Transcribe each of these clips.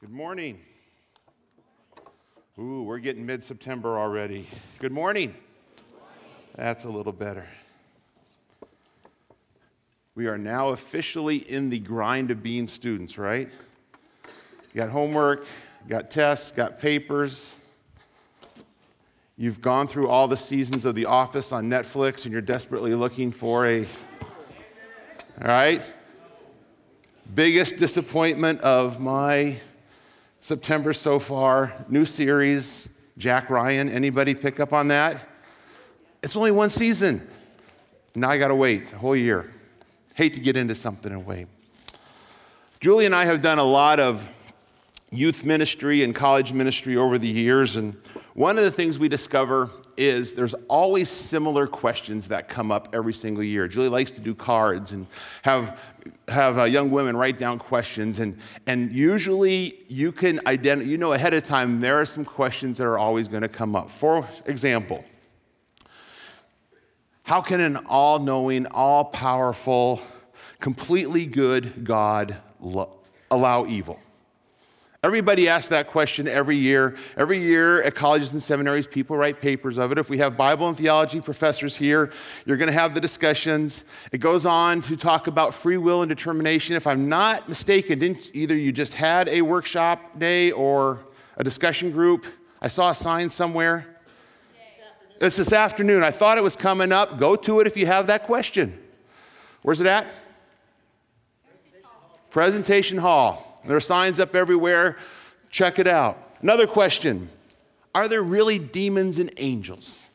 Good morning. Ooh, we're getting mid September already. Good morning. That's a little better. We are now officially in the grind of being students, right? You got homework, got tests, got papers. You've gone through all the seasons of The Office on Netflix and you're desperately looking for a. All right? Biggest disappointment of my September so far, new series, Jack Ryan. Anybody pick up on that? It's only one season. Now I got to wait a whole year. Hate to get into something and wait. Julie and I have done a lot of youth ministry and college ministry over the years, and one of the things we discover is there's always similar questions that come up every single year. Julie likes to do cards and have, have uh, young women write down questions. And, and usually you can identify, you know ahead of time, there are some questions that are always going to come up. For example, how can an all knowing, all powerful, completely good God lo- allow evil? Everybody asks that question every year. Every year at colleges and seminaries, people write papers of it. If we have Bible and theology professors here, you're going to have the discussions. It goes on to talk about free will and determination. If I'm not mistaken, didn't either you just had a workshop day or a discussion group? I saw a sign somewhere. It's this afternoon. I thought it was coming up. Go to it if you have that question. Where's it at? Presentation Hall. Presentation Hall. There are signs up everywhere. Check it out. Another question Are there really demons and angels?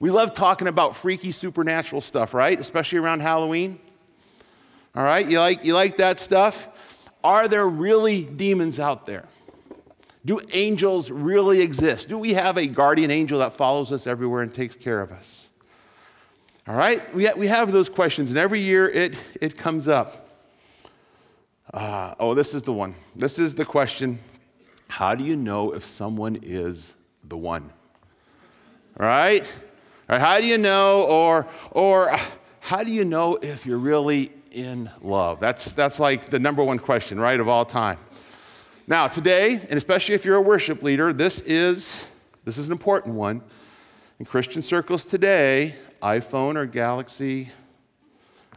We love talking about freaky supernatural stuff, right? Especially around Halloween. All right, you like, you like that stuff? Are there really demons out there? Do angels really exist? Do we have a guardian angel that follows us everywhere and takes care of us? All right, we, we have those questions, and every year it, it comes up. Uh, oh, this is the one. This is the question How do you know if someone is the one? Right? Right? How do you know, or, or how do you know if you're really in love? That's, that's like the number one question, right, of all time. Now, today, and especially if you're a worship leader, this is, this is an important one. In Christian circles today, iPhone or Galaxy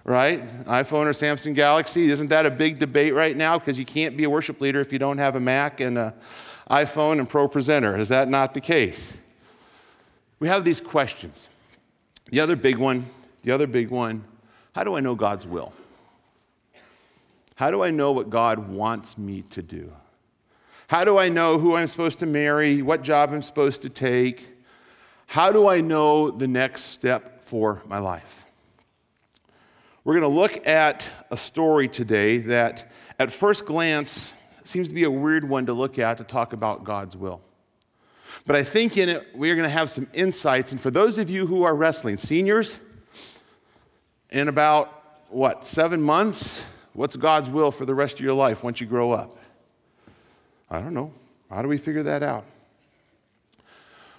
right? iPhone or Samsung Galaxy. Isn't that a big debate right now? Because you can't be a worship leader if you don't have a Mac and an iPhone and Pro Presenter. Is that not the case? We have these questions. The other big one, the other big one, how do I know God's will? How do I know what God wants me to do? How do I know who I'm supposed to marry, what job I'm supposed to take? How do I know the next step for my life? We're going to look at a story today that, at first glance, seems to be a weird one to look at to talk about God's will. But I think in it, we're going to have some insights. And for those of you who are wrestling, seniors, in about, what, seven months, what's God's will for the rest of your life once you grow up? I don't know. How do we figure that out?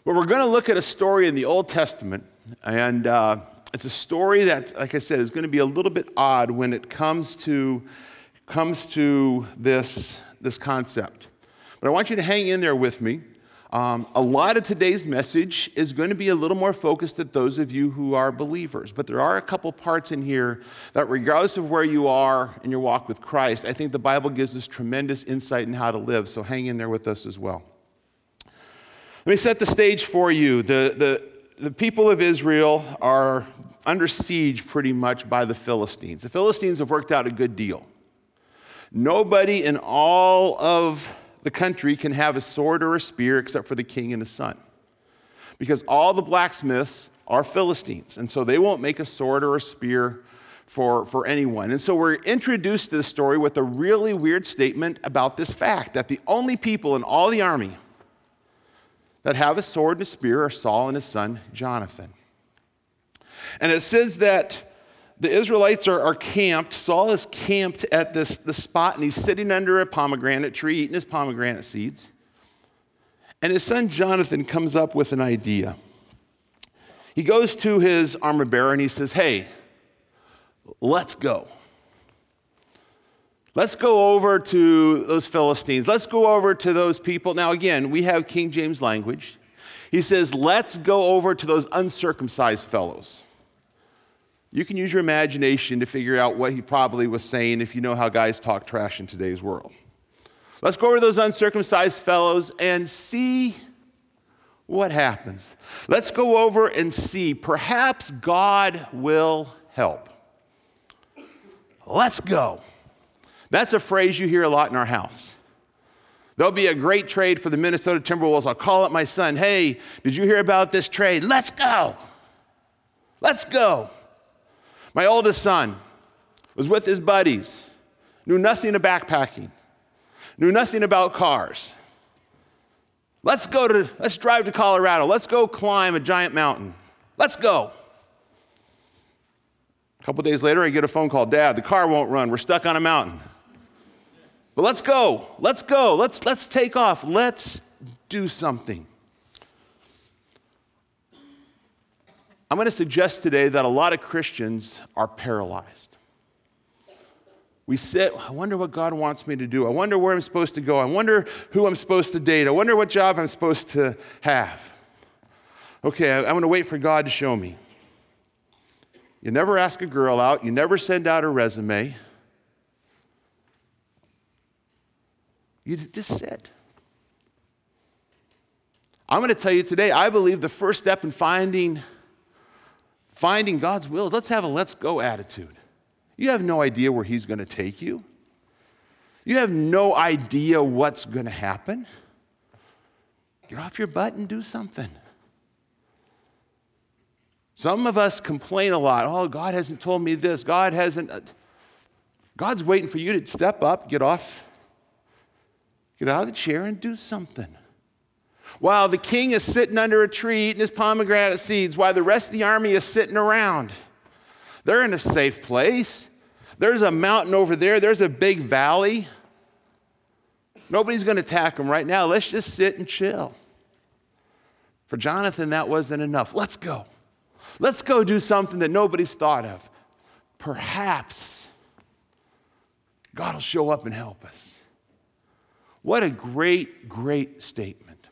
But we're going to look at a story in the Old Testament, and uh, it's a story that, like I said, is going to be a little bit odd when it comes to, comes to this, this concept. But I want you to hang in there with me. Um, a lot of today's message is going to be a little more focused at those of you who are believers. But there are a couple parts in here that, regardless of where you are in your walk with Christ, I think the Bible gives us tremendous insight in how to live. So hang in there with us as well. Let me set the stage for you. The, the, the people of Israel are under siege pretty much by the Philistines. The Philistines have worked out a good deal. Nobody in all of the country can have a sword or a spear except for the king and his son. Because all the blacksmiths are Philistines, and so they won't make a sword or a spear for, for anyone. And so we're introduced to the story with a really weird statement about this fact that the only people in all the army that have a sword and a spear are Saul and his son Jonathan. And it says that the Israelites are, are camped. Saul is camped at this, this spot and he's sitting under a pomegranate tree eating his pomegranate seeds. And his son Jonathan comes up with an idea. He goes to his armor bearer and he says, Hey, let's go. Let's go over to those Philistines. Let's go over to those people. Now, again, we have King James language. He says, Let's go over to those uncircumcised fellows. You can use your imagination to figure out what he probably was saying if you know how guys talk trash in today's world. Let's go over to those uncircumcised fellows and see what happens. Let's go over and see. Perhaps God will help. Let's go. That's a phrase you hear a lot in our house. There'll be a great trade for the Minnesota Timberwolves. I'll call up my son. Hey, did you hear about this trade? Let's go. Let's go. My oldest son was with his buddies, knew nothing of backpacking, knew nothing about cars. Let's go to, let's drive to Colorado. Let's go climb a giant mountain. Let's go. A couple days later, I get a phone call Dad, the car won't run. We're stuck on a mountain. But let's go. Let's go. Let's, let's take off. Let's do something. I'm going to suggest today that a lot of Christians are paralyzed. We sit, I wonder what God wants me to do. I wonder where I'm supposed to go. I wonder who I'm supposed to date. I wonder what job I'm supposed to have. Okay, I'm going to wait for God to show me. You never ask a girl out, you never send out a resume. You just sit. I'm going to tell you today, I believe the first step in finding, finding God's will is let's have a let's go attitude. You have no idea where He's going to take you. You have no idea what's going to happen. Get off your butt and do something. Some of us complain a lot. Oh, God hasn't told me this. God hasn't. God's waiting for you to step up, get off Get out of the chair and do something. While the king is sitting under a tree eating his pomegranate seeds, while the rest of the army is sitting around, they're in a safe place. There's a mountain over there, there's a big valley. Nobody's going to attack them right now. Let's just sit and chill. For Jonathan, that wasn't enough. Let's go. Let's go do something that nobody's thought of. Perhaps God will show up and help us. What a great, great statement.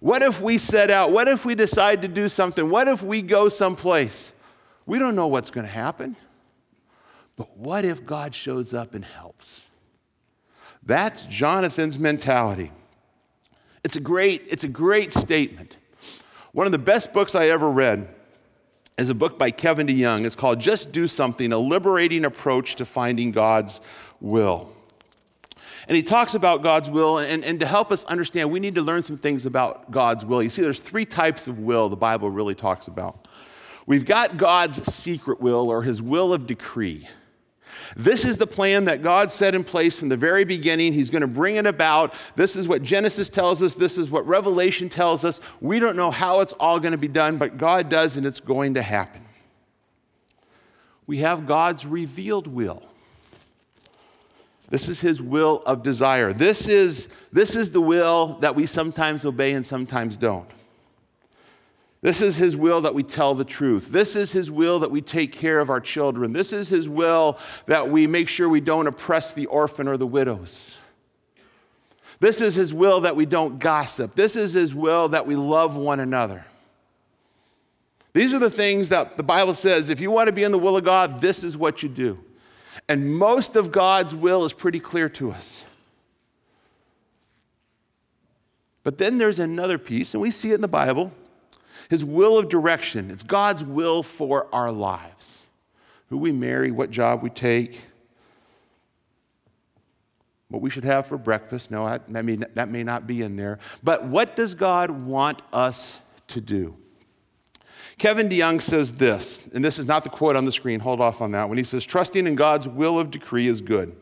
What if we set out? What if we decide to do something? What if we go someplace? We don't know what's going to happen. But what if God shows up and helps? That's Jonathan's mentality. It's a great, it's a great statement. One of the best books I ever read is a book by Kevin DeYoung. It's called Just Do Something A Liberating Approach to Finding God's Will. And he talks about God's will, and, and to help us understand, we need to learn some things about God's will. You see, there's three types of will the Bible really talks about. We've got God's secret will, or his will of decree. This is the plan that God set in place from the very beginning. He's going to bring it about. This is what Genesis tells us. This is what Revelation tells us. We don't know how it's all going to be done, but God does, and it's going to happen. We have God's revealed will. This is his will of desire. This is, this is the will that we sometimes obey and sometimes don't. This is his will that we tell the truth. This is his will that we take care of our children. This is his will that we make sure we don't oppress the orphan or the widows. This is his will that we don't gossip. This is his will that we love one another. These are the things that the Bible says if you want to be in the will of God, this is what you do. And most of God's will is pretty clear to us. But then there's another piece, and we see it in the Bible His will of direction. It's God's will for our lives who we marry, what job we take, what we should have for breakfast. No, that, may, that may not be in there. But what does God want us to do? Kevin DeYoung says this, and this is not the quote on the screen, hold off on that when he says, Trusting in God's will of decree is good.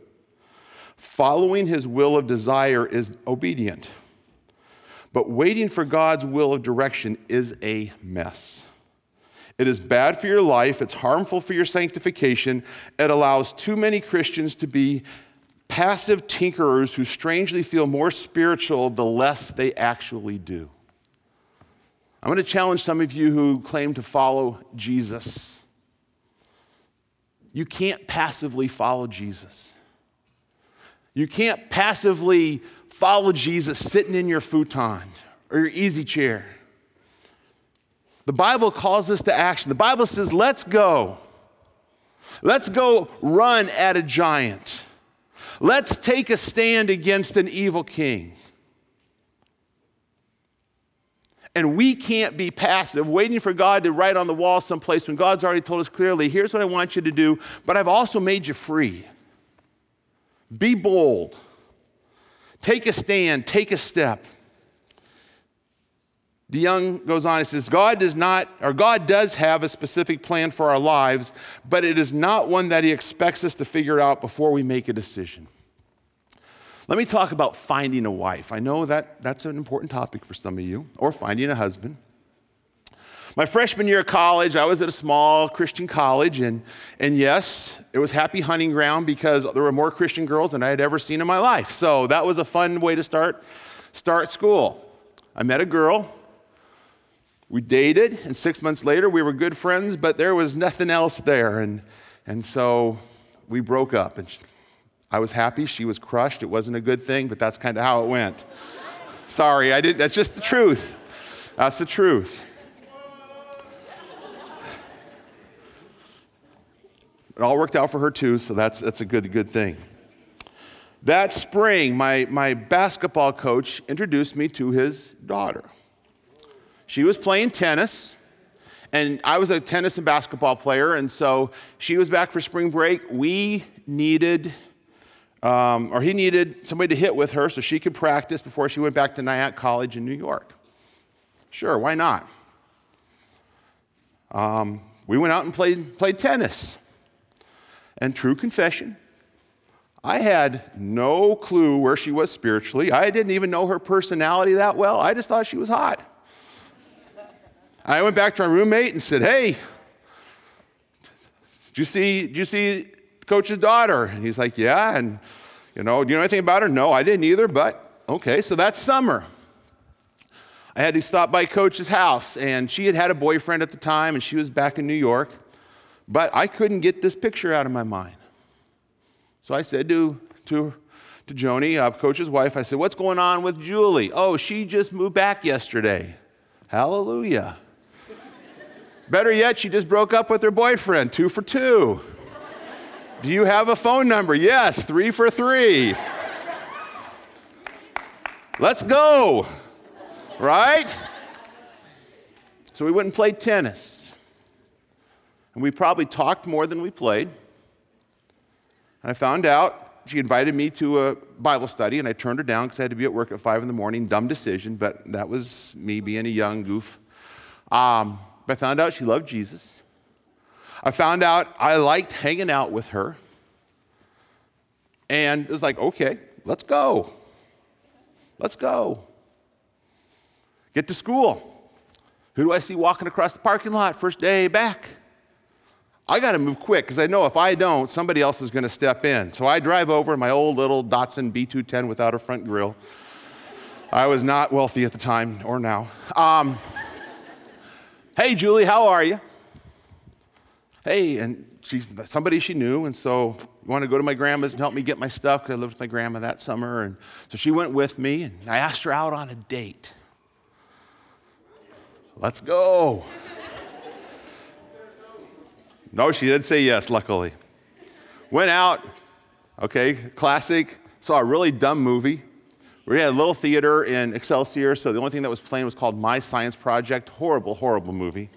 Following his will of desire is obedient. But waiting for God's will of direction is a mess. It is bad for your life, it's harmful for your sanctification. It allows too many Christians to be passive tinkerers who strangely feel more spiritual the less they actually do. I'm going to challenge some of you who claim to follow Jesus. You can't passively follow Jesus. You can't passively follow Jesus sitting in your futon or your easy chair. The Bible calls us to action. The Bible says, let's go. Let's go run at a giant. Let's take a stand against an evil king. And we can't be passive, waiting for God to write on the wall someplace when God's already told us clearly, here's what I want you to do, but I've also made you free. Be bold. Take a stand, take a step. DeYoung goes on, he says, God does not, or God does have a specific plan for our lives, but it is not one that He expects us to figure out before we make a decision. Let me talk about finding a wife. I know that that's an important topic for some of you, or finding a husband. My freshman year of college, I was at a small Christian college, and, and yes, it was happy hunting ground because there were more Christian girls than I had ever seen in my life. So that was a fun way to start, start school. I met a girl, we dated, and six months later, we were good friends, but there was nothing else there. And, and so we broke up. And I was happy. She was crushed. It wasn't a good thing, but that's kind of how it went. Sorry, I didn't. That's just the truth. That's the truth. It all worked out for her too, so that's, that's a good, good thing. That spring, my, my basketball coach introduced me to his daughter. She was playing tennis, and I was a tennis and basketball player, and so she was back for spring break. We needed, um, or he needed somebody to hit with her so she could practice before she went back to Nyack College in New York. Sure, why not? Um, we went out and played, played tennis. And true confession, I had no clue where she was spiritually. I didn't even know her personality that well. I just thought she was hot. I went back to my roommate and said, Hey, did you see, did you see coach's daughter? And he's like, Yeah. And, you know, do you know anything about her? No, I didn't either, but okay, so that's summer. I had to stop by coach's house, and she had had a boyfriend at the time, and she was back in New York, but I couldn't get this picture out of my mind. So I said to, to, to Joni, uh, coach's wife, I said, What's going on with Julie? Oh, she just moved back yesterday. Hallelujah. Better yet, she just broke up with her boyfriend, two for two. Do you have a phone number? Yes, three for three. Let's go. Right? So we went and played tennis. And we probably talked more than we played. And I found out she invited me to a Bible study, and I turned her down because I had to be at work at five in the morning. Dumb decision, but that was me being a young goof. Um, I found out she loved Jesus. I found out I liked hanging out with her. And it was like, okay, let's go. Let's go. Get to school. Who do I see walking across the parking lot first day back? I got to move quick because I know if I don't, somebody else is going to step in. So I drive over my old little Datsun B210 without a front grill. I was not wealthy at the time or now. Um, Hey, Julie, how are you? Hey, and she's somebody she knew, and so you want to go to my grandma's and help me get my stuff because I lived with my grandma that summer. And so she went with me, and I asked her out on a date. Let's go. no, she did say yes, luckily. Went out, okay, classic, saw a really dumb movie. We had a little theater in Excelsior, so the only thing that was playing was called My Science Project. Horrible, horrible movie.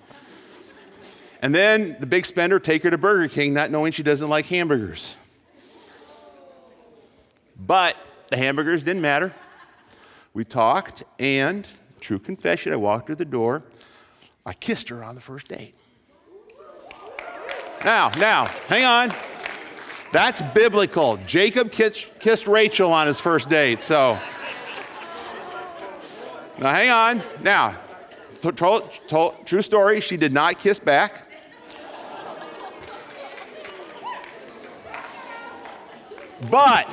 And then the big spender take her to Burger King, not knowing she doesn't like hamburgers. But the hamburgers didn't matter. We talked, and true confession, I walked her the door. I kissed her on the first date. Now, now, hang on. That's biblical. Jacob kissed, kissed Rachel on his first date, so. Now, hang on. Now, true story, she did not kiss back. But,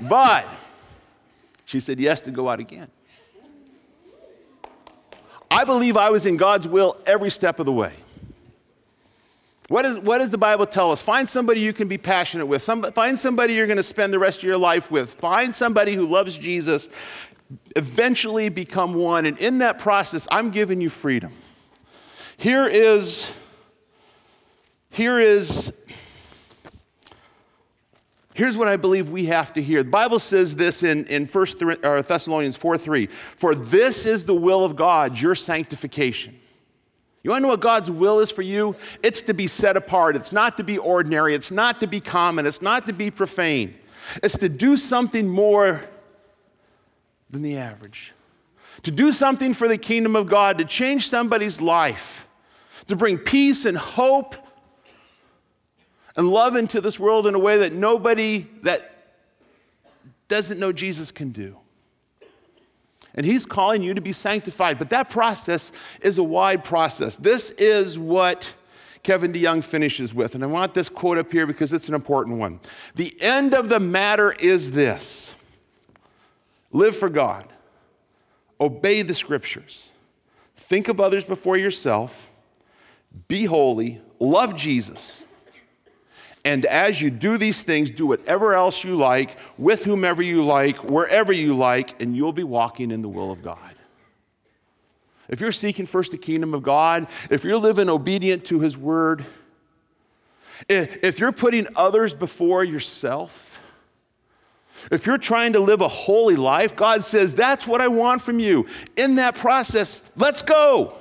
but, she said yes to go out again. I believe I was in God's will every step of the way. What, is, what does the Bible tell us? Find somebody you can be passionate with. Some, find somebody you're going to spend the rest of your life with. Find somebody who loves Jesus. Eventually become one. And in that process, I'm giving you freedom. Here is, here is, here's what I believe we have to hear. The Bible says this in, in 1 uh, Thessalonians 4 3. For this is the will of God, your sanctification you want to know what God's will is for you? It's to be set apart. It's not to be ordinary. It's not to be common. It's not to be profane. It's to do something more than the average. To do something for the kingdom of God, to change somebody's life, to bring peace and hope and love into this world in a way that nobody that doesn't know Jesus can do. And He's calling you to be sanctified. But that process is a wide process. This is what Kevin DeYoung finishes with. And I want this quote up here because it's an important one. The end of the matter is this live for God, obey the scriptures, think of others before yourself, be holy, love Jesus and as you do these things, do whatever else you like, with whomever you like, wherever you like, and you'll be walking in the will of God. If you're seeking first the kingdom of God, if you're living obedient to his word, if you're putting others before yourself, if you're trying to live a holy life, God says, That's what I want from you. In that process, let's go.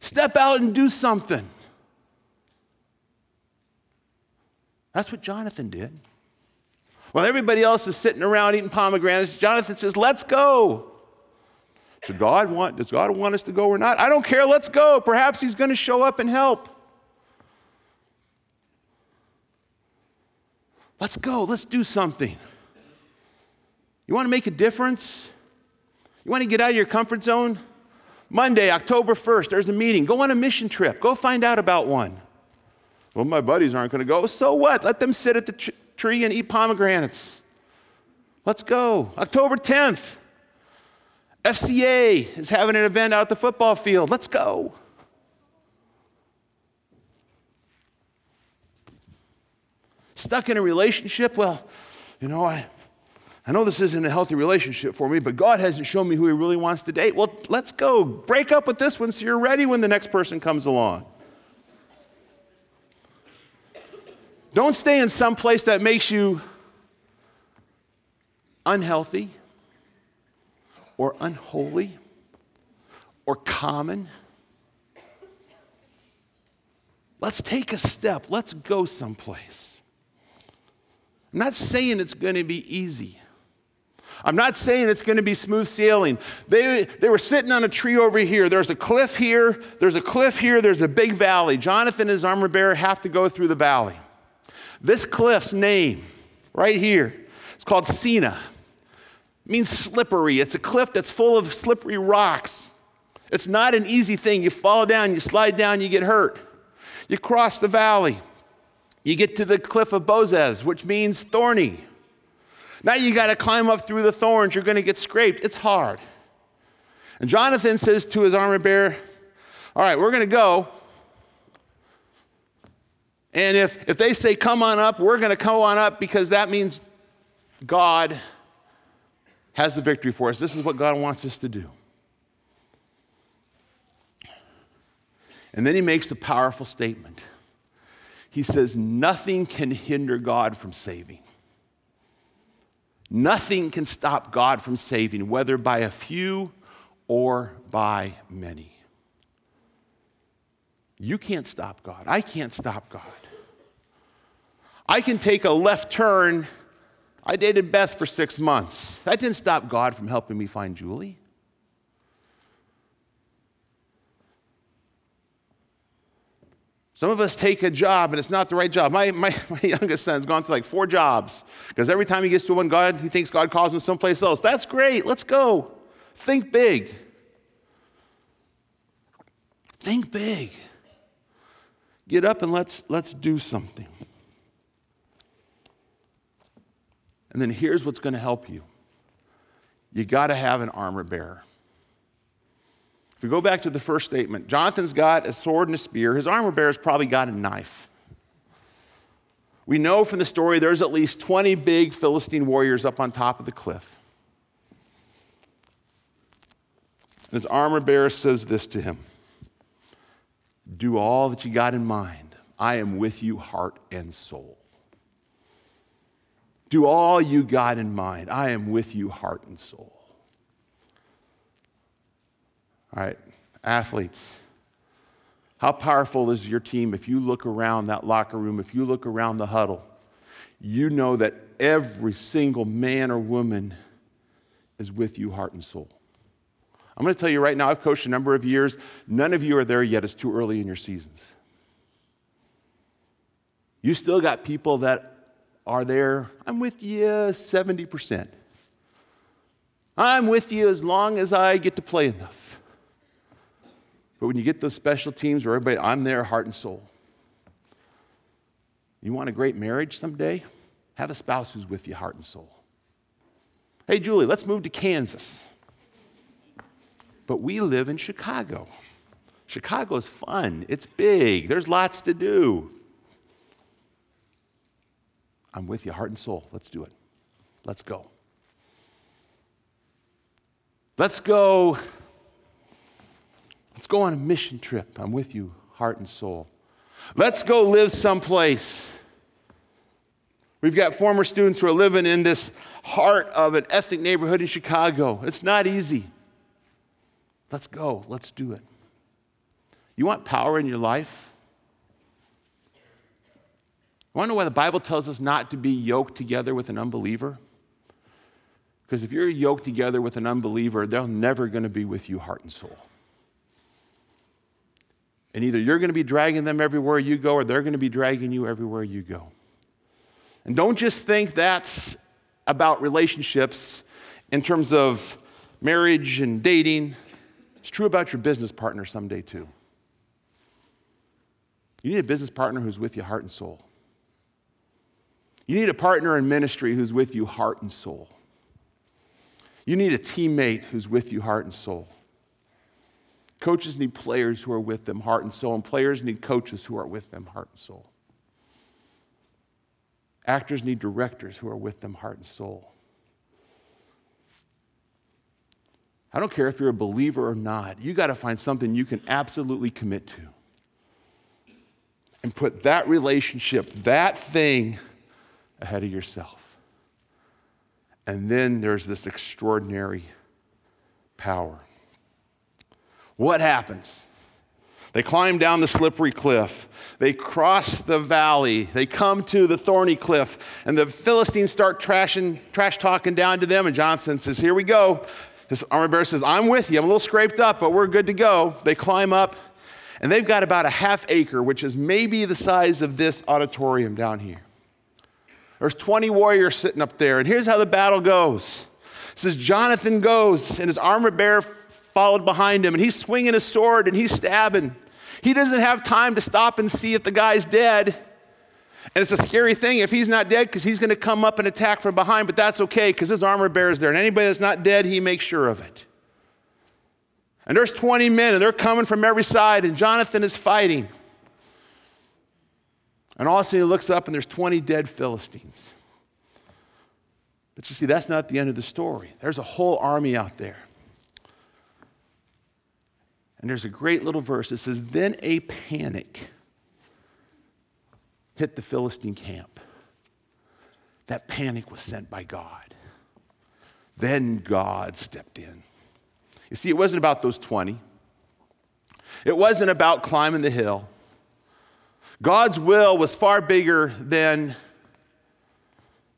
Step out and do something. That's what Jonathan did. While everybody else is sitting around eating pomegranates, Jonathan says, Let's go. Should God want, does God want us to go or not? I don't care, let's go. Perhaps He's going to show up and help. Let's go, let's do something. You want to make a difference? You want to get out of your comfort zone? Monday, October 1st, there's a meeting. Go on a mission trip. Go find out about one. Well, my buddies aren't going to go. So what? Let them sit at the tr- tree and eat pomegranates. Let's go. October 10th, FCA is having an event out at the football field. Let's go. Stuck in a relationship? Well, you know, I, I know this isn't a healthy relationship for me, but God hasn't shown me who He really wants to date. Well, let's go. Break up with this one so you're ready when the next person comes along. Don't stay in some place that makes you unhealthy or unholy or common. Let's take a step. Let's go someplace. I'm not saying it's going to be easy. I'm not saying it's going to be smooth sailing. They, they were sitting on a tree over here. There's a cliff here, there's a cliff here, there's a big valley. Jonathan and his armor bearer have to go through the valley. This cliff's name, right here, it's called Seneh. It means slippery. It's a cliff that's full of slippery rocks. It's not an easy thing. You fall down, you slide down, you get hurt. You cross the valley. You get to the cliff of Bozez, which means thorny. Now you got to climb up through the thorns. You're going to get scraped. It's hard. And Jonathan says to his armor bearer, All right, we're going to go. And if, if they say, come on up, we're going to come on up because that means God has the victory for us. This is what God wants us to do. And then he makes a powerful statement. He says, Nothing can hinder God from saving. Nothing can stop God from saving, whether by a few or by many. You can't stop God. I can't stop God. I can take a left turn. I dated Beth for six months. That didn't stop God from helping me find Julie. Some of us take a job and it's not the right job. My, my, my youngest son's gone through like four jobs because every time he gets to one, God, he thinks God calls him someplace else. That's great. Let's go. Think big. Think big. Get up and let's, let's do something. And then here's what's going to help you you got to have an armor bearer. If we go back to the first statement, Jonathan's got a sword and a spear. His armor bearer's probably got a knife. We know from the story there's at least 20 big Philistine warriors up on top of the cliff. And His armor bearer says this to him Do all that you got in mind. I am with you, heart and soul. Do all you got in mind. I am with you, heart and soul. All right, athletes. How powerful is your team if you look around that locker room, if you look around the huddle, you know that every single man or woman is with you, heart and soul. I'm going to tell you right now, I've coached a number of years. None of you are there yet. It's too early in your seasons. You still got people that are there. I'm with you 70%. I'm with you as long as I get to play enough. But when you get those special teams where everybody, I'm there, heart and soul. You want a great marriage someday? Have a spouse who's with you, heart and soul. Hey, Julie, let's move to Kansas. But we live in Chicago. Chicago's fun, it's big, there's lots to do. I'm with you, heart and soul. Let's do it. Let's go. Let's go. Let's go on a mission trip. I'm with you, heart and soul. Let's go live someplace. We've got former students who are living in this heart of an ethnic neighborhood in Chicago. It's not easy. Let's go. Let's do it. You want power in your life? To know why the Bible tells us not to be yoked together with an unbeliever? Because if you're yoked together with an unbeliever, they're never going to be with you heart and soul. And either you're going to be dragging them everywhere you go, or they're going to be dragging you everywhere you go. And don't just think that's about relationships in terms of marriage and dating. It's true about your business partner someday, too. You need a business partner who's with you heart and soul. You need a partner in ministry who's with you heart and soul. You need a teammate who's with you heart and soul. Coaches need players who are with them heart and soul, and players need coaches who are with them heart and soul. Actors need directors who are with them heart and soul. I don't care if you're a believer or not, you got to find something you can absolutely commit to. And put that relationship, that thing, ahead of yourself. And then there's this extraordinary power. What happens? They climb down the slippery cliff. They cross the valley. They come to the thorny cliff. And the Philistines start trashing, trash talking down to them. And Johnson says, Here we go. His armor bearer says, I'm with you. I'm a little scraped up, but we're good to go. They climb up. And they've got about a half acre, which is maybe the size of this auditorium down here. There's 20 warriors sitting up there. And here's how the battle goes. It says Jonathan goes, and his armor bearer followed behind him, and he's swinging his sword and he's stabbing. He doesn't have time to stop and see if the guy's dead. And it's a scary thing if he's not dead because he's going to come up and attack from behind, but that's okay because his armor bearer is there. And anybody that's not dead, he makes sure of it. And there's 20 men, and they're coming from every side, and Jonathan is fighting. And all of a sudden he looks up and there's 20 dead Philistines. But you see, that's not the end of the story. There's a whole army out there. And there's a great little verse that says, Then a panic hit the Philistine camp. That panic was sent by God. Then God stepped in. You see, it wasn't about those 20, it wasn't about climbing the hill. God's will was far bigger than,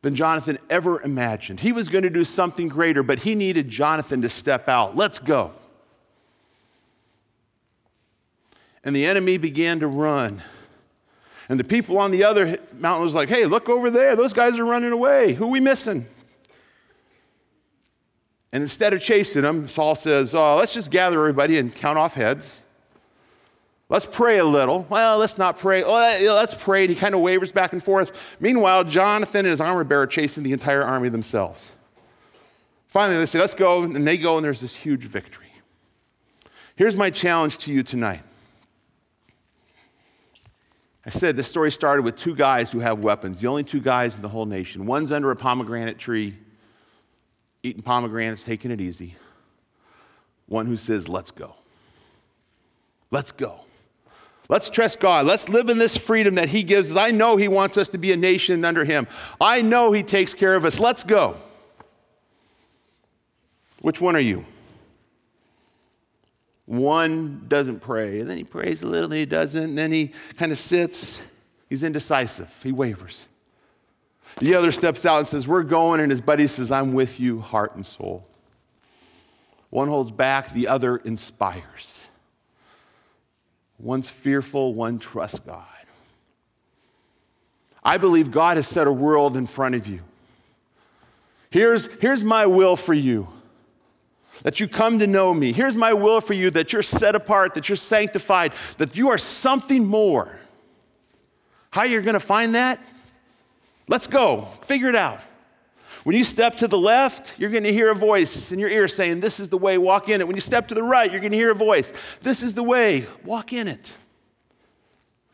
than Jonathan ever imagined. He was going to do something greater, but he needed Jonathan to step out. Let's go. And the enemy began to run. And the people on the other mountain was like, hey, look over there. Those guys are running away. Who are we missing? And instead of chasing them, Saul says, oh, let's just gather everybody and count off heads. Let's pray a little. Well, let's not pray. Oh, let's pray. And he kind of wavers back and forth. Meanwhile, Jonathan and his armor bearer chasing the entire army themselves. Finally, they say, let's go. And they go, and there's this huge victory. Here's my challenge to you tonight. I said this story started with two guys who have weapons, the only two guys in the whole nation. One's under a pomegranate tree, eating pomegranates, taking it easy. One who says, Let's go. Let's go. Let's trust God. Let's live in this freedom that He gives us. I know He wants us to be a nation under Him. I know He takes care of us. Let's go. Which one are you? One doesn't pray, and then he prays a little, then he doesn't, and then he kind of sits. He's indecisive, he wavers. The other steps out and says, We're going, and his buddy says, I'm with you, heart and soul. One holds back, the other inspires. One's fearful, one trusts God. I believe God has set a world in front of you. Here's, here's my will for you that you come to know me. Here's my will for you that you're set apart, that you're sanctified, that you are something more. How you're going to find that? Let's go. Figure it out. When you step to the left, you're going to hear a voice in your ear saying, This is the way, walk in it. When you step to the right, you're going to hear a voice, This is the way, walk in it.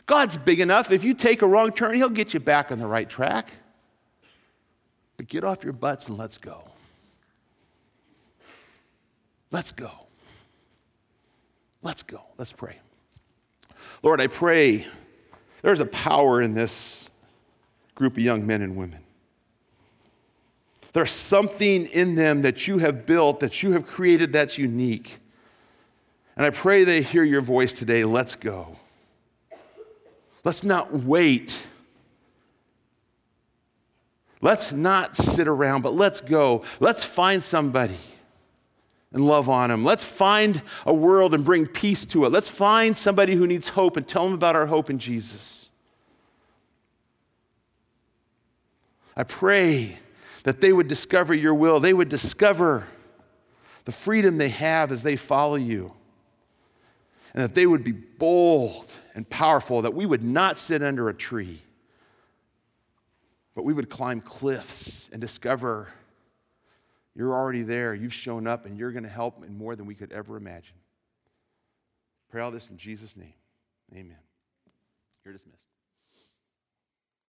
God's big enough. If you take a wrong turn, He'll get you back on the right track. But get off your butts and let's go. Let's go. Let's go. Let's pray. Lord, I pray there's a power in this group of young men and women. There's something in them that you have built, that you have created that's unique. And I pray they hear your voice today. Let's go. Let's not wait. Let's not sit around, but let's go. Let's find somebody and love on them. Let's find a world and bring peace to it. Let's find somebody who needs hope and tell them about our hope in Jesus. I pray that they would discover your will. They would discover the freedom they have as they follow you. And that they would be bold and powerful, that we would not sit under a tree, but we would climb cliffs and discover you're already there. You've shown up, and you're going to help in more than we could ever imagine. Pray all this in Jesus' name. Amen. You're dismissed.